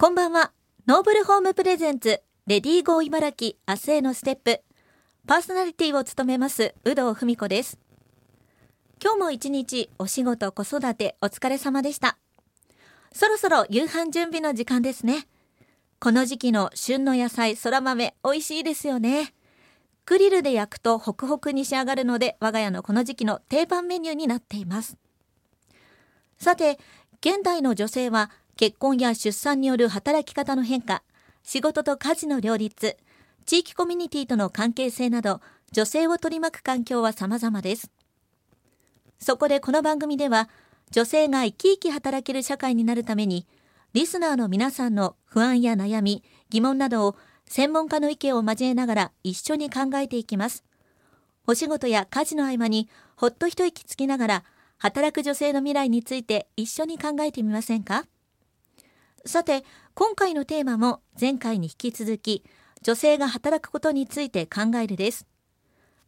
こんばんは。ノーブルホームプレゼンツ、レディーゴー茨城明日へのステップ。パーソナリティを務めます、有働文子です。今日も一日お仕事子育てお疲れ様でした。そろそろ夕飯準備の時間ですね。この時期の旬の野菜、そら豆、美味しいですよね。グリルで焼くとホクホクに仕上がるので、我が家のこの時期の定番メニューになっています。さて、現代の女性は結婚や出産による働き方の変化、仕事と家事の両立、地域コミュニティとの関係性など、女性を取り巻く環境は様々です。そこでこの番組では、女性が生き生き働ける社会になるために、リスナーの皆さんの不安や悩み、疑問などを専門家の意見を交えながら一緒に考えていきます。お仕事や家事の合間にほっと一息つきながら働く女性の未来について一緒に考えてみませんか？さて、今回のテーマも前回に引き続き女性が働くことについて考えるです。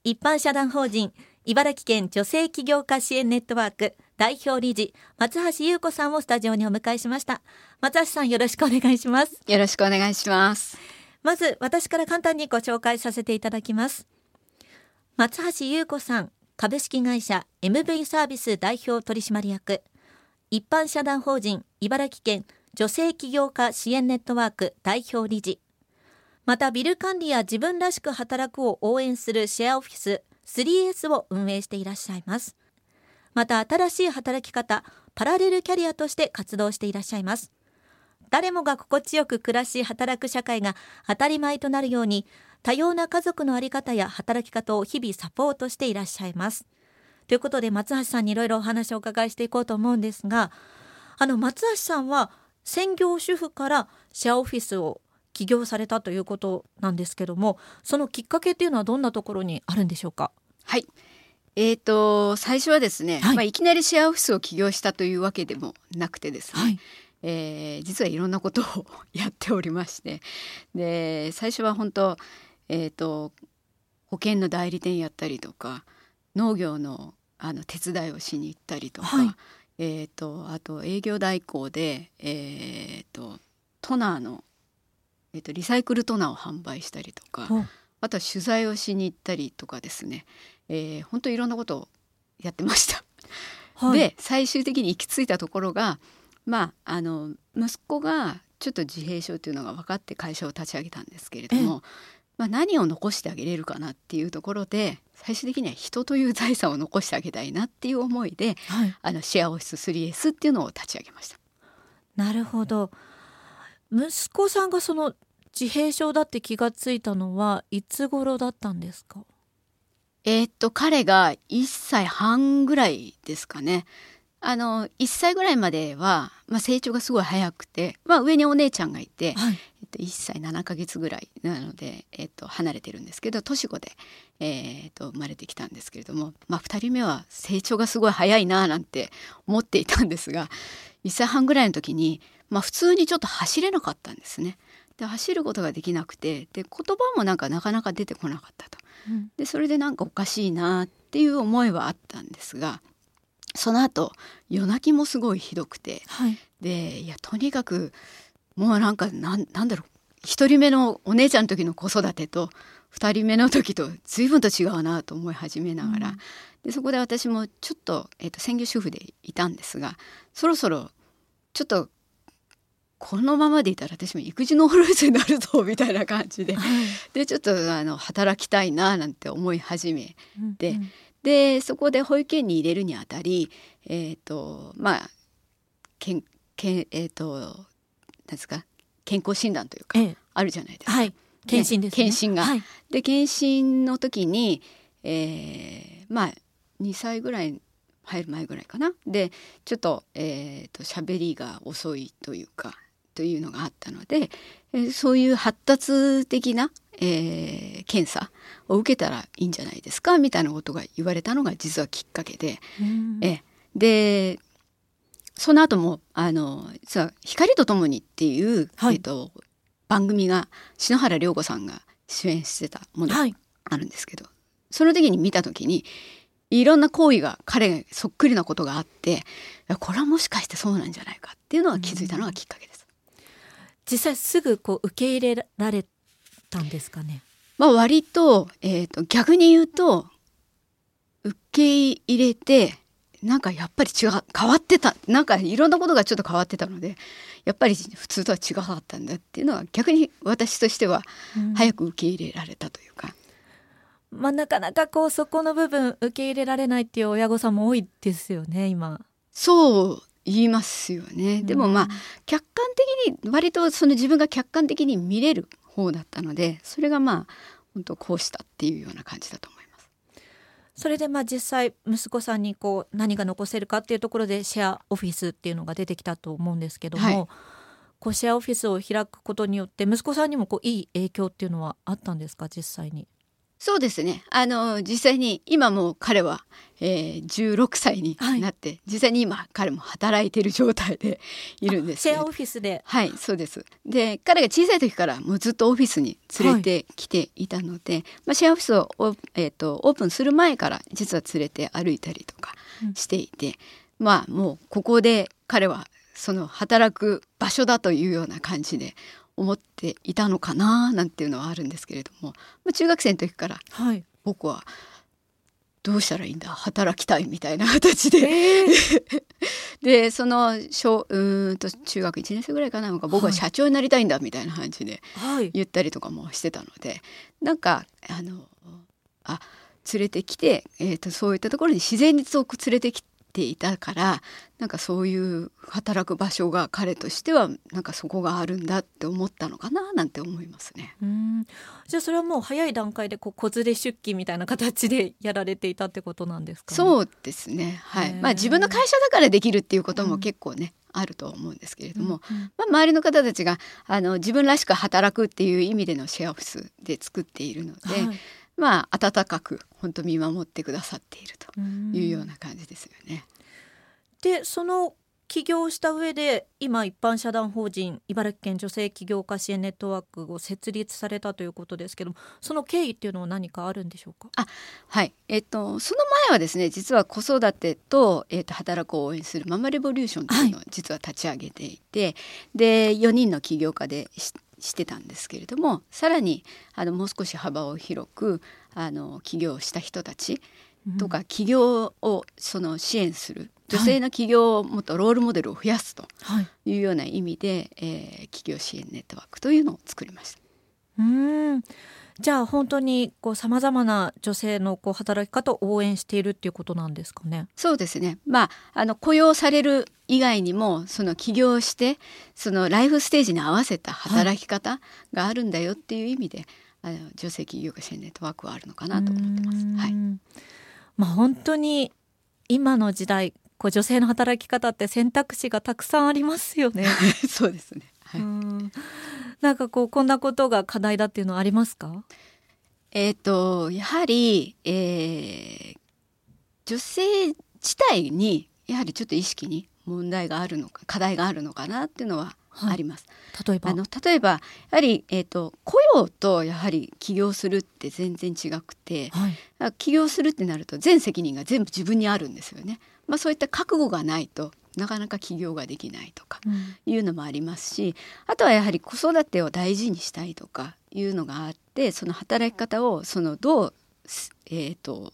一般社団法人茨城県女性起業家支援ネットワーク代表理事松橋優子さんをスタジオにお迎えしました。松橋さんよろしくお願いします。よろしくお願いします。まず私から簡単にご紹介させていただきます。松橋優子さん株式会社 MV サービス代表取締役。一般社団法人茨城県女性起業家支援ネットワーク代表理事。またビル管理や自分らしく働くを応援するシェアオフィス 3S を運営していらっしゃいます。また新しい働き方パラレルキャリアとして活動していらっしゃいます。誰もが心地よく暮らし働く社会が当たり前となるように多様な家族の在り方や働き方を日々サポートしていらっしゃいます。ということで松橋さんにいろいろお話をお伺いしていこうと思うんですがあの松橋さんは専業主婦からシェアオフィスを起業されたということなんですけどもそのきっかけっていうのはどんなところにあるんでしょうか？はい。えーと、最初はですね、はい。まあ、いきなりシェアオフィスを起業したというわけでもなくてですね、はい、えー、実はいろんなことをやっておりましてで最初は本当、えーと、保険の代理店やったりとか農業のあの手伝いをしに行ったりとか、はい、えーと、あと営業代行で、えーと、トナーの、えーとリサイクルトナーを販売したりとかあとは取材をしに行ったりとかですね。えー、本当いろんなことをやってました。はい、で最終的に行き着いたところがまああの息子がちょっと自閉症というのが分かって会社を立ち上げたんですけれども、まあ、何を残してあげれるかなっていうところで最終的には人という財産を残してあげたいなっていう思いで、はい、あのシェアオフィス 3S っていうのを立ち上げました。なるほど息子さんがその自閉症だって気がついたのはいつ頃だったんですか？えー、っと彼が1歳半ぐらいですかね。あの1歳ぐらいまでは、まあ、成長がすごい早くて、まあ、上にお姉ちゃんがいて、と、1歳7ヶ月ぐらいなので、えっと、離れてるんですけど年子で、えと生まれてきたんですけれども、まあ、2人目は成長がすごい早いななんて思っていたんですが1歳半ぐらいの時に、まあ、普通にちょっと走れなかったんですね。で走ることができなくてで言葉もなんかなかなか出てこなかったと。でそれでなんかおかしいなっていう思いはあったんですがその後夜泣きもすごいひどくて、はい、でいやとにかくもうなんかなんなんだろう。1人目のお姉ちゃんの時の子育てと2人目の時と随分と違うなと思い始めながら、うん、でそこで私もちょっと,、えーと専業主婦でいたんですがそろそろちょっとこのままでいたら私も育児ノールーズになるぞみたいな感じで、はい、でちょっとあの働きたいななんて思い始めて、うんうん、でそこで保育園に入れるにあたりえっ、ー、とまあけんけんえっ、ー、とですか健康診断というか、ええ、あるじゃないですか。はい、検診です、ね、検診が。はい、で検診の時に、えー、まあ2歳ぐらい入る前ぐらいかな。でちょっと,、えーと、と喋りが遅いというかというのがあったので、えー、そういう発達的な、えー、検査を受けたらいいんじゃないですかみたいなことが言われたのが実はきっかけで、え。でその後もあの実は「光とともに」っていう、はい、えーと、番組が篠原涼子さんが主演してたものがあるんですけど、はい、その時に見た時にいろんな行為が彼そっくりなことがあってこれはもしかしてそうなんじゃないかっていうのが気づいたのがきっかけです。実際すぐこう受け入れられたんですかね？まあ割と,、えーと、逆に言うと受け入れてなんかやっぱり違う変わってたなんかいろんなことがちょっと変わってたのでやっぱり普通とは違かったんだっていうのは逆に私としては早く受け入れられたというか。うん、まあ、なかなかこうそこの部分受け入れられないっていう親御さんも多いですよね今。そう言いますよね。でもまあ、客観的に割とその自分が客観的に見れる方だったのでそれがまあ本当こうしたっていうような感じだと思います。それでまあ実際息子さんにこう何が残せるかっていうところでシェアオフィスっていうのが出てきたと思うんですけども、はい、こうシェアオフィスを開くことによって息子さんにもこういい影響っていうのはあったんですか実際に？そうですね。あの実際に今も彼は、えー、16歳になって、はい、実際に今彼も働いている状態でいるんですシェアオフィスで。はいそうです。で彼が小さい時からもうずっとオフィスに連れてきていたので、はい、まあ、シェアオフィスを、えーと、オープンする前から実は連れて歩いたりとかしていて、うん、まあもうここで彼はその働く場所だというような感じで思っていたのかななんていうのはあるんですけれども、まあ、中学生の時から僕はどうしたらいいんだ働きたいみたいな形で、えー、でその小うんと中学1年生ぐらいかな僕は社長になりたいんだみたいな感じで言ったりとかもしてたので、はい、なんかあのあ連れてきて、えーと、そういったところに自然に連れてきていたからなんかそういう働く場所が彼としてはなんかそこがあるんだって思ったのかななんて思いますね。うんじゃあそれはもう早い段階でこう子連れ出勤みたいな形でやられていたってことなんですか、ね、そうですね。はい。まあ自分の会社だからできるっていうことも結構ね、うん、あると思うんですけれども、うんうん、まあ、周りの方たちがあの自分らしく働くっていう意味でのシェアオフィスで作っているので、はい、まあ温かく本当見守ってくださっているというような感じですよね。でその起業した上で今一般社団法人茨城県女性起業家支援ネットワークを設立されたということですけどその経緯っていうのは何かあるんでしょうか？あはい。えっとその前はですね実は子育てと,、えっと働くを応援するママレボリューションというのを実は立ち上げていて、はい、で4人の起業家でしてたんですけれどもさらにあのもう少し幅を広くあの起業した人たちとか起業をその支援する女性の起業をもっとロールモデルを増やすとい。うような意味で、はい、えー、起業支援ネットワークというのを作りました。うんじゃあ本当にこう様々な女性のこう働き方を応援しているっていうことなんですかね？そうですね。まああの雇用される以外にもその起業してそのライフステージに合わせた働き方があるんだよっていう意味で、はい、あの女性起業家支援ネットワークはあるのかなと思ってます。はい。まあ本当に今の時代こう女性の働き方って選択肢がたくさんありますよね。そうですね。はい、んなんかこうこんなことが課題だっていうのはありますか？えっ、ー、とやはり、えー、女性自体にやはりちょっと意識に問題があるのか課題があるのかなっていうのはあります。はい、例えば？あの例えばやはり、えーと、雇用とやはり起業するって全然違くて、はい、起業するってなると全責任が全部自分にあるんですよね。まあ、そういった覚悟がないとなかなか起業ができないとかいうのもありますし、あとはやはり子育てを大事にしたいとかいうのがあってその働き方をそのどう、えーと、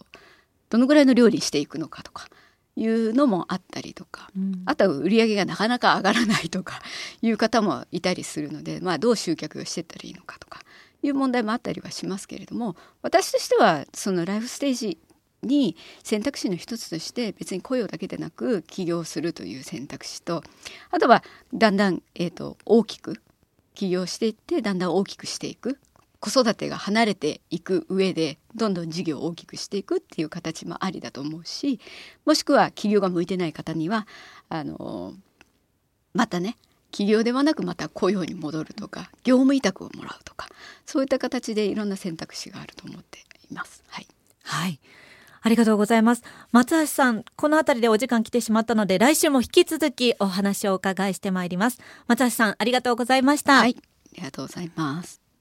どのぐらいの料理していくのかとかいうのもあったりとか、うん、あとは売り上げがなかなか上がらないとかいう方もいたりするので、まあ、どう集客をしていったらいいのかとかいう問題もあったりはしますけれども私としてはそのライフステージに選択肢の一つとして別に雇用だけでなく起業するという選択肢とあとはだんだん、えーと、大きく起業していってだんだん大きくしていく子育てが離れていく上でどんどん事業を大きくしていくっていう形もありだと思うしもしくは起業が向いてない方にはあのまたね起業ではなくまた雇用に戻るとか業務委託をもらうとかそういった形でいろんな選択肢があると思っています。はい、はいありがとうございます。松橋さん、この辺りでお時間来てしまったので、来週も引き続きお話をお伺いしてまいります。松橋さん、ありがとうございました。はい、ありがとうございます。